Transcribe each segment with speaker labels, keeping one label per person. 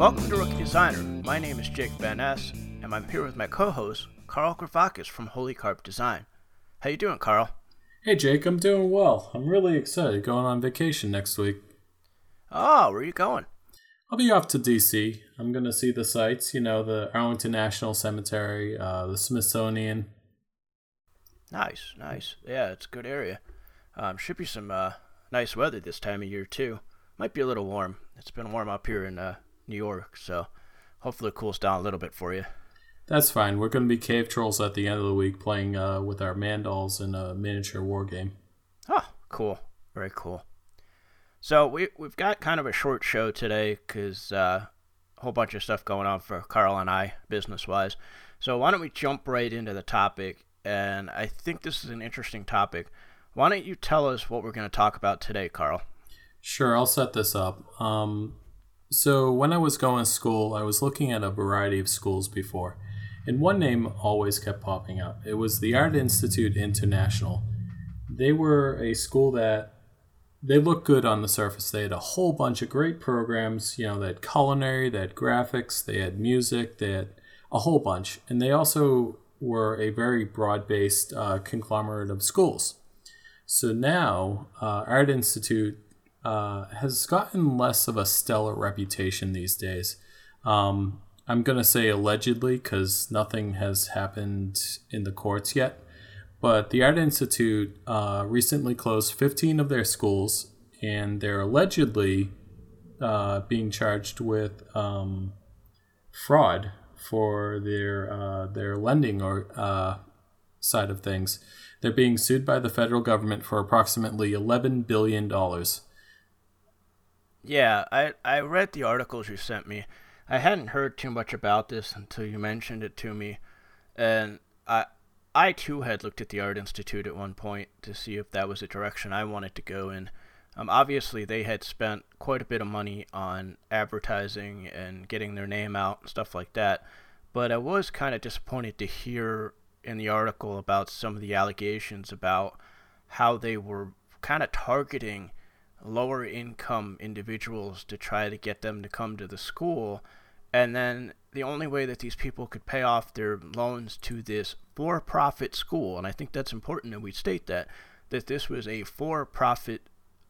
Speaker 1: Welcome to Rookie Designer. My name is Jake Van Ness, and I'm here with my co-host Carl Gravakis from Holy Carp Design. How you doing, Carl?
Speaker 2: Hey Jake, I'm doing well. I'm really excited going on vacation next week.
Speaker 1: Oh, where are you going?
Speaker 2: I'll be off to DC. I'm going to see the sites, you know, the Arlington National Cemetery, uh, the Smithsonian.
Speaker 1: Nice, nice. Yeah, it's a good area. Um, should be some uh, nice weather this time of year, too. Might be a little warm. It's been warm up here in uh, New York, so hopefully it cools down a little bit for you.
Speaker 2: That's fine. We're going to be cave trolls at the end of the week playing uh, with our mandals in a miniature war game.
Speaker 1: Oh, cool. Very cool. So we we've got kind of a short show today because uh, a whole bunch of stuff going on for Carl and I business wise. So why don't we jump right into the topic? And I think this is an interesting topic. Why don't you tell us what we're going to talk about today, Carl?
Speaker 2: Sure, I'll set this up. Um, so when I was going to school, I was looking at a variety of schools before, and one name always kept popping up. It was the Art Institute International. They were a school that they looked good on the surface. They had a whole bunch of great programs. You know, they had culinary, they had graphics, they had music, they had a whole bunch. And they also were a very broad based uh, conglomerate of schools. So now, uh, Art Institute uh, has gotten less of a stellar reputation these days. Um, I'm going to say allegedly because nothing has happened in the courts yet. But the Art Institute uh, recently closed 15 of their schools, and they're allegedly uh, being charged with um, fraud for their uh, their lending or uh, side of things. They're being sued by the federal government for approximately 11 billion dollars.
Speaker 1: Yeah, I I read the articles you sent me. I hadn't heard too much about this until you mentioned it to me, and I I too had looked at the Art Institute at one point to see if that was a direction I wanted to go in. Um, obviously, they had spent quite a bit of money on advertising and getting their name out and stuff like that. But I was kind of disappointed to hear in the article about some of the allegations about how they were kind of targeting lower income individuals to try to get them to come to the school. And then the only way that these people could pay off their loans to this for profit school, and I think that's important that we state that, that this was a for profit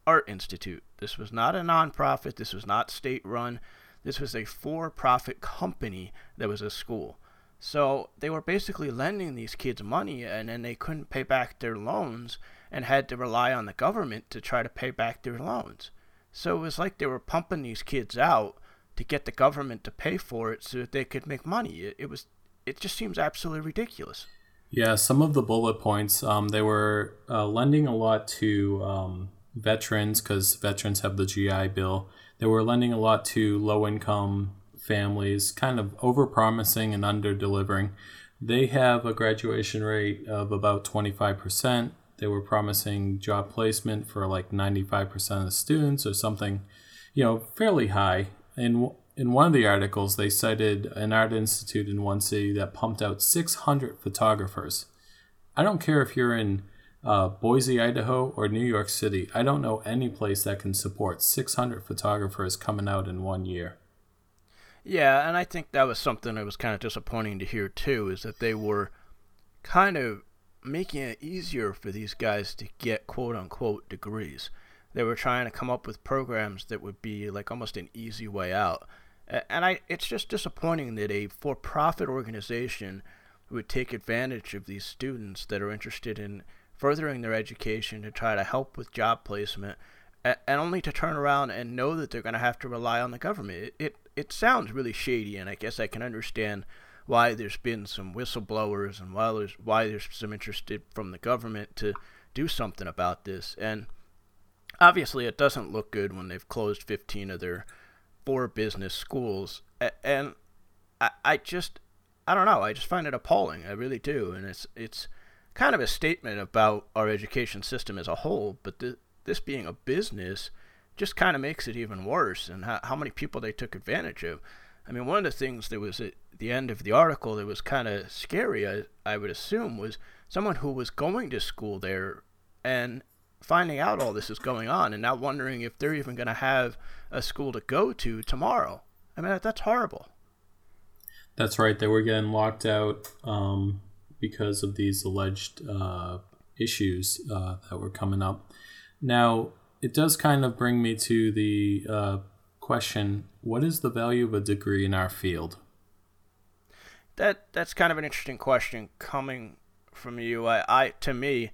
Speaker 1: art institute. This was not a nonprofit, this was not state run, this was a for profit company that was a school. So they were basically lending these kids money and then they couldn't pay back their loans and had to rely on the government to try to pay back their loans. So it was like they were pumping these kids out to get the government to pay for it so that they could make money. It, it was it just seems absolutely ridiculous.
Speaker 2: Yeah, some of the bullet points um, they were uh, lending a lot to um, veterans because veterans have the GI Bill. They were lending a lot to low income families, kind of over promising and under delivering. They have a graduation rate of about 25%. They were promising job placement for like 95% of the students or something, you know, fairly high. In, in one of the articles, they cited an art institute in one city that pumped out 600 photographers. I don't care if you're in uh, Boise, Idaho, or New York City. I don't know any place that can support 600 photographers coming out in one year.
Speaker 1: Yeah, and I think that was something that was kind of disappointing to hear too, is that they were kind of making it easier for these guys to get quote unquote degrees. They were trying to come up with programs that would be like almost an easy way out. And I it's just disappointing that a for-profit organization would take advantage of these students that are interested in furthering their education to try to help with job placement and only to turn around and know that they're going to have to rely on the government. It, it it sounds really shady and I guess I can understand why there's been some whistleblowers and why there's why there's some interest from the government to do something about this. And obviously, it doesn't look good when they've closed 15 of their four business schools. And I, I just I don't know. I just find it appalling. I really do. And it's it's kind of a statement about our education system as a whole. But th- this being a business just kind of makes it even worse. And how, how many people they took advantage of. I mean, one of the things that was at the end of the article that was kind of scary, I, I would assume, was someone who was going to school there and finding out all this is going on and now wondering if they're even going to have a school to go to tomorrow. I mean, that's horrible.
Speaker 2: That's right. They were getting locked out um, because of these alleged uh, issues uh, that were coming up. Now, it does kind of bring me to the uh, question what is the value of a degree in our field?
Speaker 1: That that's kind of an interesting question coming from you. I, I to me,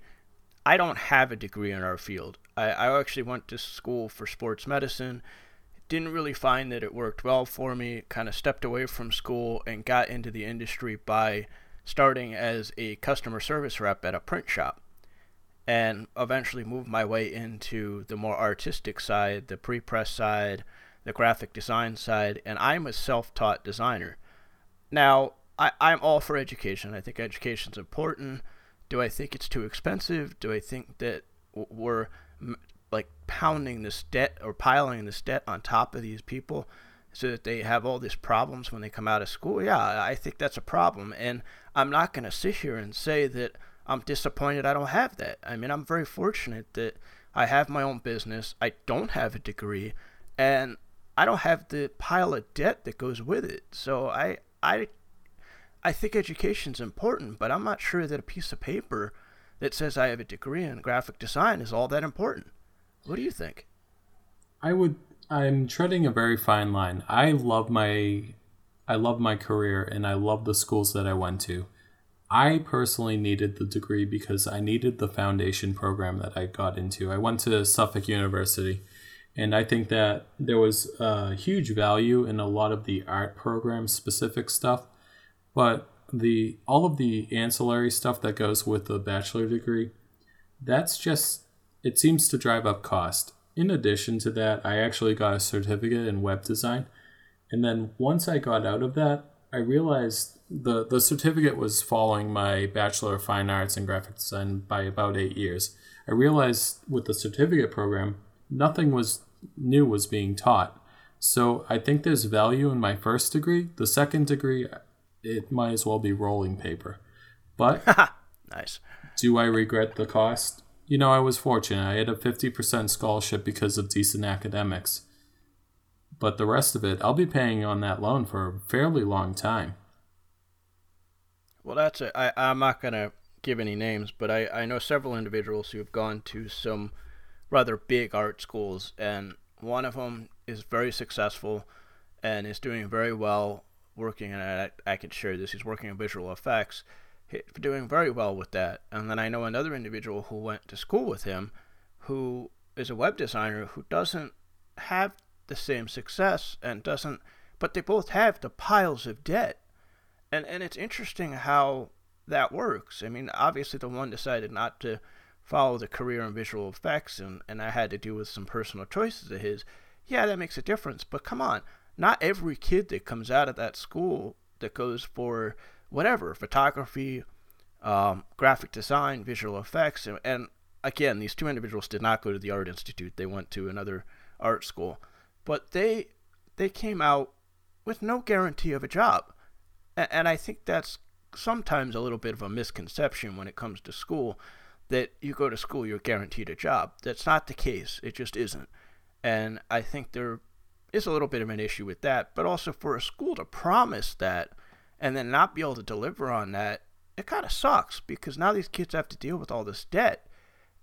Speaker 1: I don't have a degree in our field. I, I actually went to school for sports medicine. Didn't really find that it worked well for me. Kind of stepped away from school and got into the industry by starting as a customer service rep at a print shop and eventually moved my way into the more artistic side, the pre press side, the graphic design side, and I'm a self taught designer. Now, I, I'm all for education. I think education's important. Do I think it's too expensive? Do I think that we're like pounding this debt or piling this debt on top of these people so that they have all these problems when they come out of school? Yeah, I think that's a problem. And I'm not going to sit here and say that I'm disappointed I don't have that. I mean, I'm very fortunate that I have my own business. I don't have a degree, and I don't have the pile of debt that goes with it. So I I I think education's important, but I'm not sure that a piece of paper that says I have a degree in graphic design is all that important. What do you think?
Speaker 2: I would I'm treading a very fine line. I love my I love my career and I love the schools that I went to. I personally needed the degree because I needed the foundation program that I got into. I went to Suffolk University, and I think that there was a huge value in a lot of the art program specific stuff, but the all of the ancillary stuff that goes with the bachelor degree, that's just it seems to drive up cost. In addition to that, I actually got a certificate in web design, and then once I got out of that, I realized the the certificate was following my bachelor of fine arts in graphic design by about eight years. I realized with the certificate program, nothing was new was being taught. So I think there's value in my first degree. The second degree, it might as well be rolling paper. But
Speaker 1: nice.
Speaker 2: Do I regret the cost? You know, I was fortunate. I had a 50% scholarship because of decent academics. But the rest of it, I'll be paying on that loan for a fairly long time.
Speaker 1: Well, that's it. I, I'm not going to give any names, but I, I know several individuals who have gone to some rather big art schools, and one of them is very successful and is doing very well working, and I, I can share this, he's working in visual effects, doing very well with that. And then I know another individual who went to school with him who is a web designer who doesn't have the same success and doesn't but they both have the piles of debt and and it's interesting how that works. I mean obviously the one decided not to follow the career in visual effects and and i had to deal with some personal choices of his yeah that makes a difference. But come on not every kid that comes out of that school that goes for whatever photography um, graphic design visual effects and, and again these two individuals did not go to the art institute. They went to another art school. But they they came out with no guarantee of a job. And I think that's sometimes a little bit of a misconception when it comes to school that you go to school, you're guaranteed a job. That's not the case. It just isn't. And I think there is a little bit of an issue with that. But also for a school to promise that and then not be able to deliver on that, it kind of sucks because now these kids have to deal with all this debt.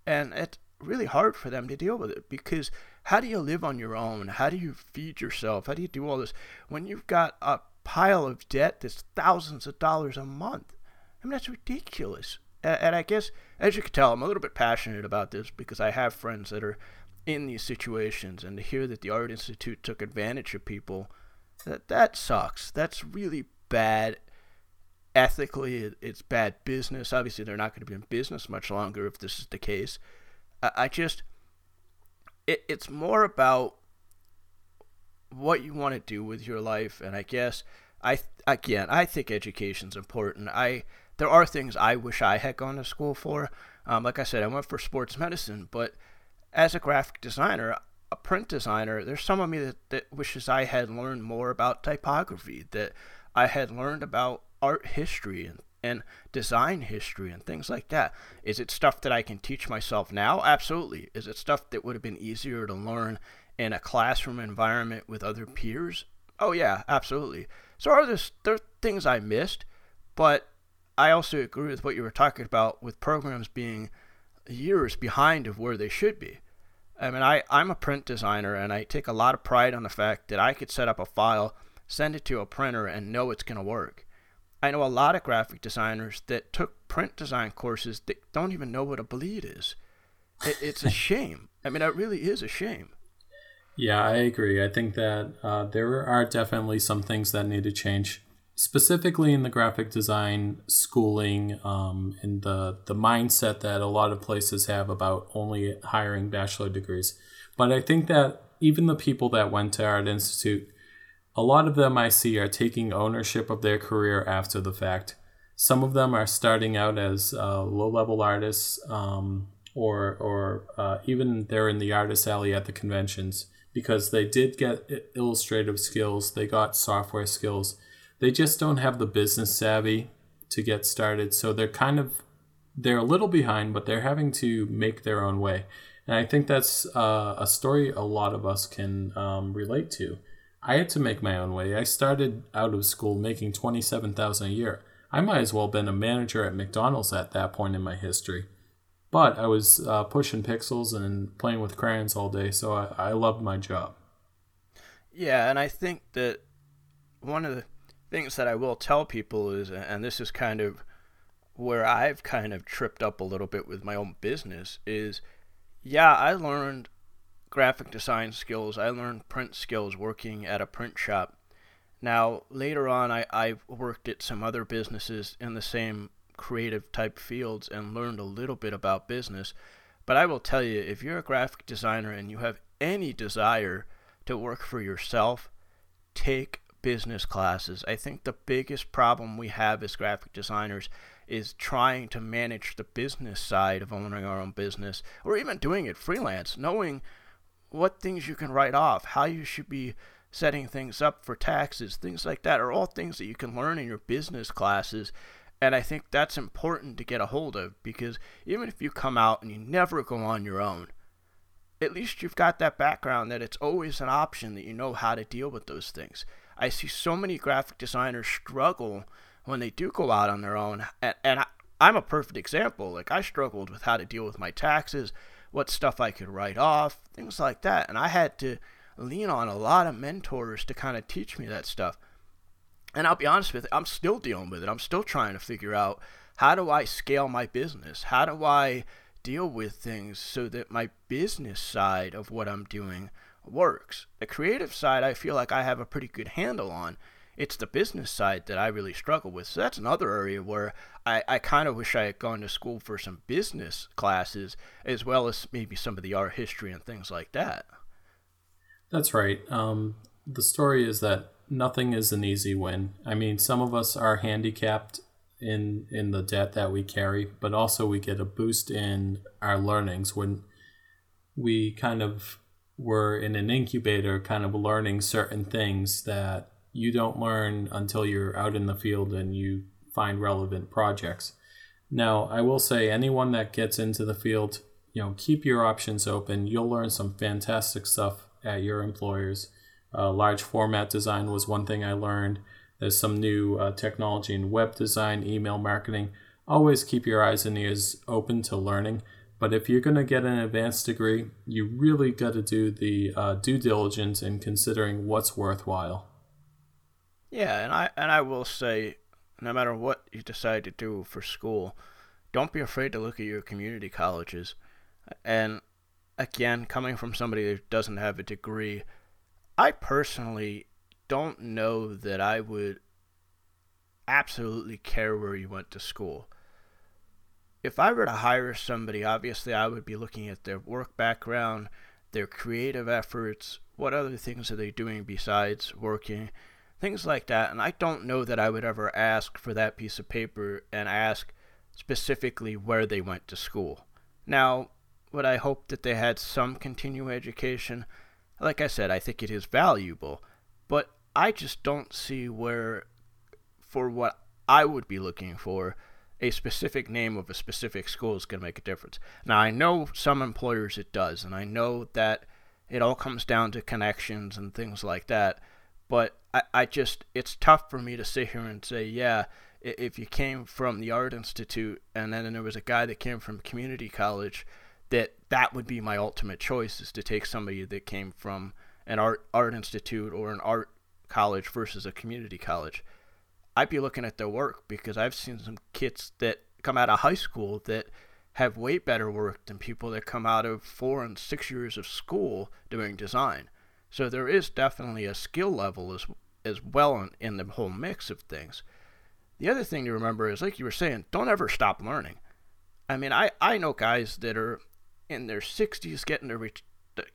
Speaker 1: And it's really hard for them to deal with it because how do you live on your own? How do you feed yourself? How do you do all this when you've got a pile of debt that's thousands of dollars a month? I mean, that's ridiculous. And I guess, as you can tell, I'm a little bit passionate about this because I have friends that are in these situations, and to hear that the Art Institute took advantage of people, that that sucks. That's really bad. Ethically, it's bad business. Obviously, they're not going to be in business much longer if this is the case. I just it, it's more about what you want to do with your life and i guess i again i think education's important i there are things i wish i had gone to school for um, like i said i went for sports medicine but as a graphic designer a print designer there's some of me that, that wishes i had learned more about typography that i had learned about art history and and design history and things like that. Is it stuff that I can teach myself now? Absolutely. Is it stuff that would have been easier to learn in a classroom environment with other peers? Oh yeah, absolutely. So are there there are things I missed, but I also agree with what you were talking about with programs being years behind of where they should be. I mean, I, I'm a print designer and I take a lot of pride on the fact that I could set up a file, send it to a printer, and know it's going to work. I know a lot of graphic designers that took print design courses that don't even know what a bleed is. It, it's a shame. I mean, it really is a shame.
Speaker 2: Yeah, I agree. I think that uh, there are definitely some things that need to change specifically in the graphic design schooling um, and the the mindset that a lot of places have about only hiring bachelor degrees. But I think that even the people that went to Art Institute, a lot of them I see are taking ownership of their career after the fact. Some of them are starting out as uh, low level artists, um, or or uh, even they're in the artist alley at the conventions because they did get illustrative skills, they got software skills they just don't have the business savvy to get started. So they're kind of they're a little behind, but they're having to make their own way. And I think that's uh, a story a lot of us can um, relate to. I had to make my own way. I started out of school making twenty seven thousand a year. I might as well have been a manager at McDonald's at that point in my history. But I was uh, pushing pixels and playing with crayons all day, so I, I loved my job.
Speaker 1: Yeah, and I think that one of the things that I will tell people is, and this is kind of where I've kind of tripped up a little bit with my own business, is yeah, I learned graphic design skills, I learned print skills working at a print shop. Now, later on, I, I worked at some other businesses in the same creative type fields and learned a little bit about business. But I will tell you, if you're a graphic designer and you have any desire to work for yourself, take business classes. I think the biggest problem we have as graphic designers is trying to manage the business side of owning our own business or even doing it freelance, knowing what things you can write off, how you should be setting things up for taxes, things like that are all things that you can learn in your business classes. And I think that's important to get a hold of because even if you come out and you never go on your own, at least you've got that background that it's always an option that you know how to deal with those things. I see so many graphic designers struggle when they do go out on their own. And, and I, I'm a perfect example. Like, I struggled with how to deal with my taxes, what stuff I could write off, things like that. And I had to lean on a lot of mentors to kind of teach me that stuff. And I'll be honest with you, I'm still dealing with it. I'm still trying to figure out how do I scale my business? How do I deal with things so that my business side of what I'm doing works. The creative side, I feel like I have a pretty good handle on. It's the business side that I really struggle with. So that's another area where I, I kind of wish I had gone to school for some business classes as well as maybe some of the art history and things like that.
Speaker 2: That's right. Um, the story is that nothing is an easy win. I mean, some of us are handicapped in in the debt that we carry, but also we get a boost in our learnings when we kind of were in an incubator kind of learning certain things that you don't learn until you're out in the field and you find relevant projects. Now, I will say anyone that gets into the field, you know, keep your options open. You'll learn some fantastic stuff at your employers. Uh, large format design was one thing I learned. There's some new uh, technology in web design, email marketing. Always keep your eyes and ears open to learning. But if you're going to get an advanced degree, you really got to do the uh, due diligence in considering what's worthwhile.
Speaker 1: Yeah, and I and I will say, no matter what you decide to do for school, don't be afraid to look at your community colleges. And again, coming from somebody that doesn't have a degree, I personally don't know that I would absolutely care where you went to school if I were to hire somebody, obviously I would be looking at their work background, their creative efforts, what other things are they doing besides working, things like that. And I don't know that I would ever ask for that piece of paper and ask specifically where they went to school. Now, would I hope that they had some continuing education? Like I said, I think it is valuable, but I just don't see where, for what I would be looking for, a specific name of a specific school is going to make a difference. Now, I know some employers it does, and I know that it all comes down to connections and things like that, but I, I just it's tough for me to sit here and say, yeah, if you came from the art institute and then there was a guy that came from community college, that that would be my ultimate choice is to take somebody that came from an art art institute or an art college versus a community college. I'd be looking at their work because I've seen some kids that come out of high school that have way better work than people that come out of four and six years of school doing design. So there is definitely a skill level as as well in, in the whole mix of things. The other thing to remember is, like you were saying, don't ever stop learning. I mean, I, I know guys that are in their 60s getting to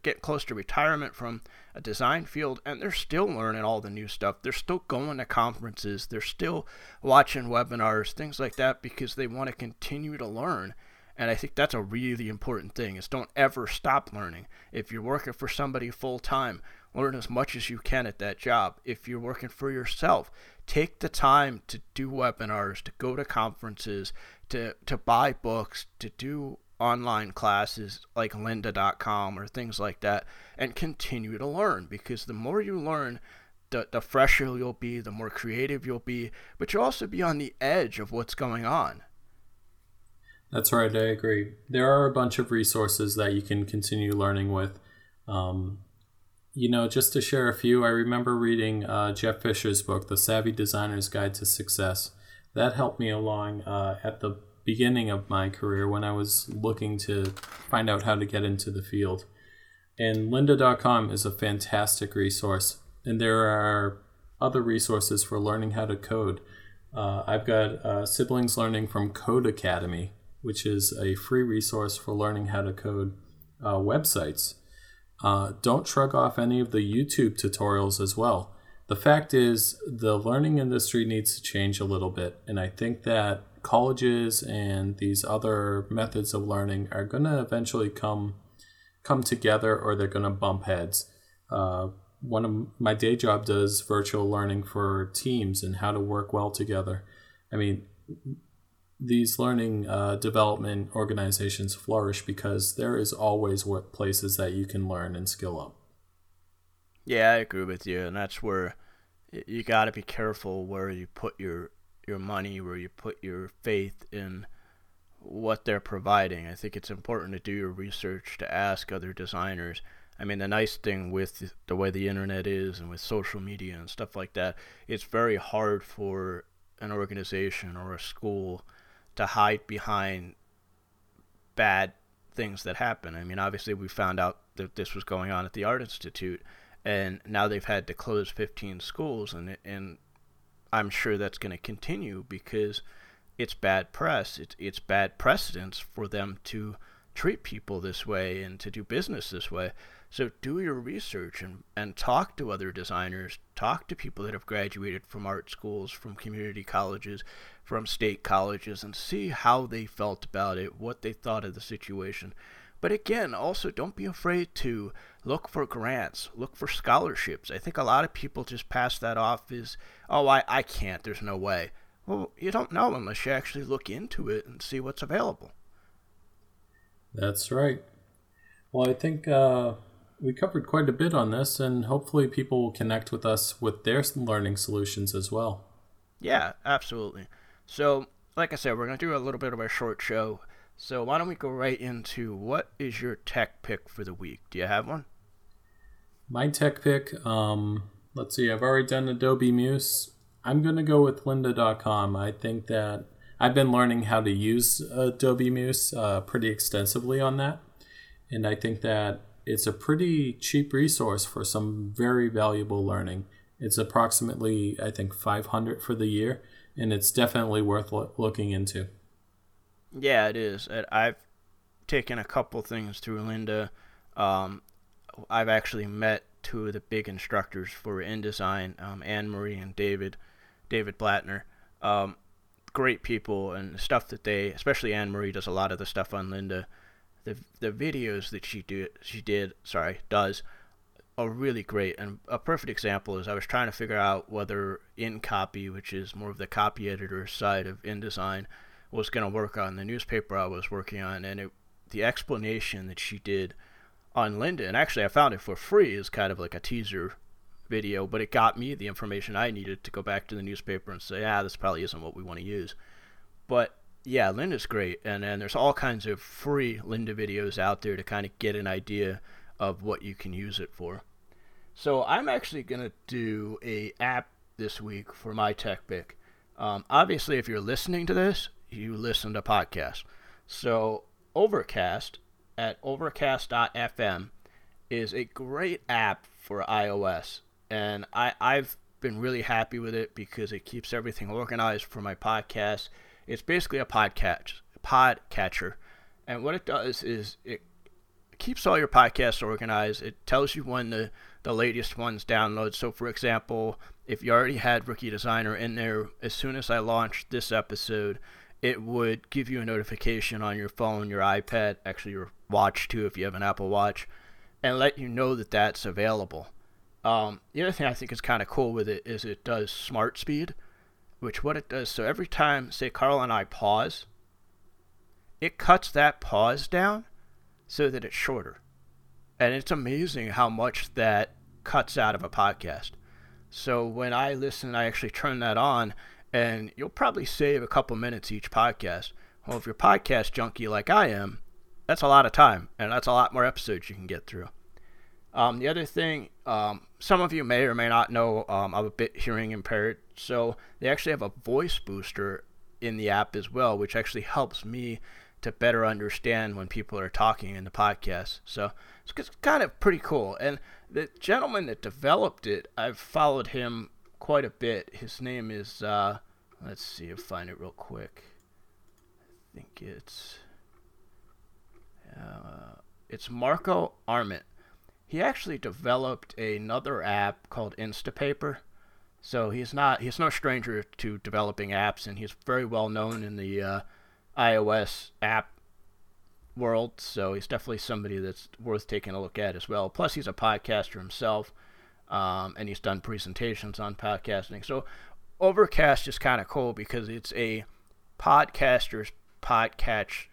Speaker 1: get close to retirement from a design field and they're still learning all the new stuff. They're still going to conferences. They're still watching webinars, things like that because they want to continue to learn. And I think that's a really important thing is don't ever stop learning. If you're working for somebody full time, learn as much as you can at that job. If you're working for yourself, take the time to do webinars, to go to conferences, to to buy books, to do online classes like lynda.com or things like that and continue to learn because the more you learn the, the fresher you'll be the more creative you'll be but you'll also be on the edge of what's going on.
Speaker 2: That's right i agree. There are a bunch of resources that you can continue learning with. Um, you know just to share a few i remember reading uh, jeff fisher's book the savvy designer's guide to success. That helped me along uh, at the beginning of my career when I was looking to find out how to get into the field. And lynda.com is a fantastic resource. And there are other resources for learning how to code. Uh, I've got uh, siblings learning from Codecademy, which is a free resource for learning how to code uh, websites. Uh, don't shrug off any of the YouTube tutorials as well. The fact is, the learning industry needs to change a little bit. And I think that colleges and these other methods of learning are going to eventually come come together or they're going to bump heads. Uh, one of my day job does virtual learning for teams and how to work well together. I mean, these learning uh, development organizations flourish because there is always what places that you can learn and skill up.
Speaker 1: Yeah, I agree with you, and that's where you got to be careful where you put your your money, where you put your faith in what they're providing. I think it's important to do your research, to ask other designers. I mean, the nice thing with the way the internet is and with social media and stuff like that, it's very hard for an organization or a school to hide behind bad things that happen. I mean, obviously, we found out that this was going on at the Art Institute, and now they've had to close 15 schools, and and I'm sure that's going to continue because it's bad press. It's it's bad precedence for them to treat people this way and to do business this way. So do your research and, and talk to other designers, talk to people that have graduated from art schools, from community colleges, from state colleges, and see how they felt about it, what they thought of the situation. But again, also don't be afraid to look for grants, look for scholarships. I think a lot of people just pass that off as, oh, I, I can't, there's no way. Well, you don't know unless you actually look into it and see what's available.
Speaker 2: That's right. Well, I think uh, we covered quite a bit on this, and hopefully, people will connect with us with their learning solutions as well.
Speaker 1: Yeah, absolutely. So, like I said, we're going to do a little bit of a short show. So why don't we go right into what is your tech pick for the week? Do you have one?
Speaker 2: My tech pick, um, let's see, I've already done Adobe Muse. I'm going to go with lynda.com. I think that I've been learning how to use Adobe Muse uh, pretty extensively on that. And I think that it's a pretty cheap resource for some very valuable learning. It's approximately, I think, 500 for the year, and it's definitely worth lo- looking into.
Speaker 1: Yeah, it is. I've taken a couple things through Lynda. Um, I've actually met two of the big instructors for InDesign, um, Anne Marie and David, David Blatner. Um, great people and stuff that they, especially Anne Marie, does a lot of the stuff on Lynda. The the videos that she do she did sorry does are really great and a perfect example is I was trying to figure out whether InCopy, which is more of the copy editor side of InDesign, was going to work on the newspaper I was working on, and it, the explanation that she did on Lynda, and actually I found it for free, is kind of like a teaser video, but it got me the information I needed to go back to the newspaper and say, ah, this probably isn't what we want to use. But yeah, Lynda's great, and then there's all kinds of free Lynda videos out there to kind of get an idea of what you can use it for. So I'm actually gonna do a app this week for my tech pick. Um, obviously, if you're listening to this, you listen to podcasts. So Overcast at overcast.fm is a great app for iOS, and I, I've been really happy with it because it keeps everything organized for my podcast. It's basically a podcast pod catcher, and what it does is it keeps all your podcasts organized. It tells you when the the latest ones download. So, for example, if you already had Rookie Designer in there, as soon as I launched this episode, it would give you a notification on your phone, your iPad, actually your watch too, if you have an Apple Watch, and let you know that that's available. Um, the other thing I think is kind of cool with it is it does smart speed, which what it does, so every time, say, Carl and I pause, it cuts that pause down so that it's shorter. And it's amazing how much that cuts out of a podcast. So when I listen, I actually turn that on, and you'll probably save a couple minutes each podcast. Well, if you're podcast junkie like I am, that's a lot of time, and that's a lot more episodes you can get through. Um, the other thing, um, some of you may or may not know, um, I'm a bit hearing impaired, so they actually have a voice booster in the app as well, which actually helps me to better understand when people are talking in the podcast. So it's kind of pretty cool. And the gentleman that developed it, I've followed him quite a bit. His name is, uh, let's see if I find it real quick. I think it's, uh, it's Marco Arment. He actually developed another app called Instapaper. So he's not he's no stranger to developing apps, and he's very well known in the uh, iOS app world. So he's definitely somebody that's worth taking a look at as well. Plus, he's a podcaster himself, um, and he's done presentations on podcasting. So Overcast is kind of cool because it's a podcaster's podcatch.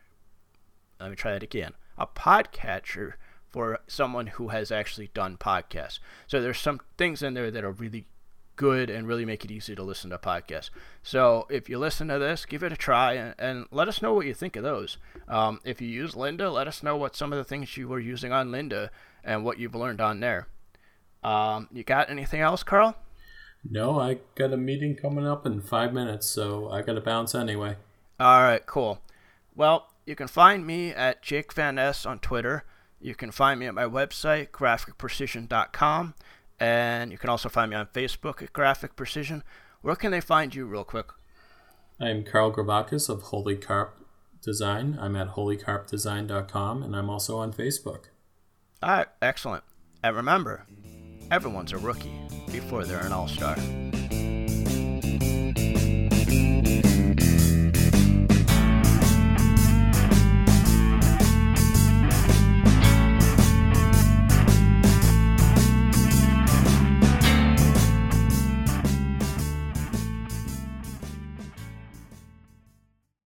Speaker 1: Let me try that again. A podcatcher for someone who has actually done podcasts. So there's some things in there that are really good and really make it easy to listen to podcasts. So if you listen to this, give it a try and, and let us know what you think of those. Um, if you use Lynda, let us know what some of the things you were using on Lynda and what you've learned on there. Um, you got anything else, Carl?
Speaker 2: No, I got a meeting coming up in five minutes, so I got to bounce anyway.
Speaker 1: All right, cool. Well, you can find me at Jake Van Ness on Twitter. You can find me at my website, graphicprecision.com. And you can also find me on Facebook at Graphic Precision. Where can they find you, real quick?
Speaker 2: I'm Carl Grabakis of Holy Carp Design. I'm at holycarpdesign.com, and I'm also on Facebook.
Speaker 1: All right, excellent. And remember, everyone's a rookie before they're an all star.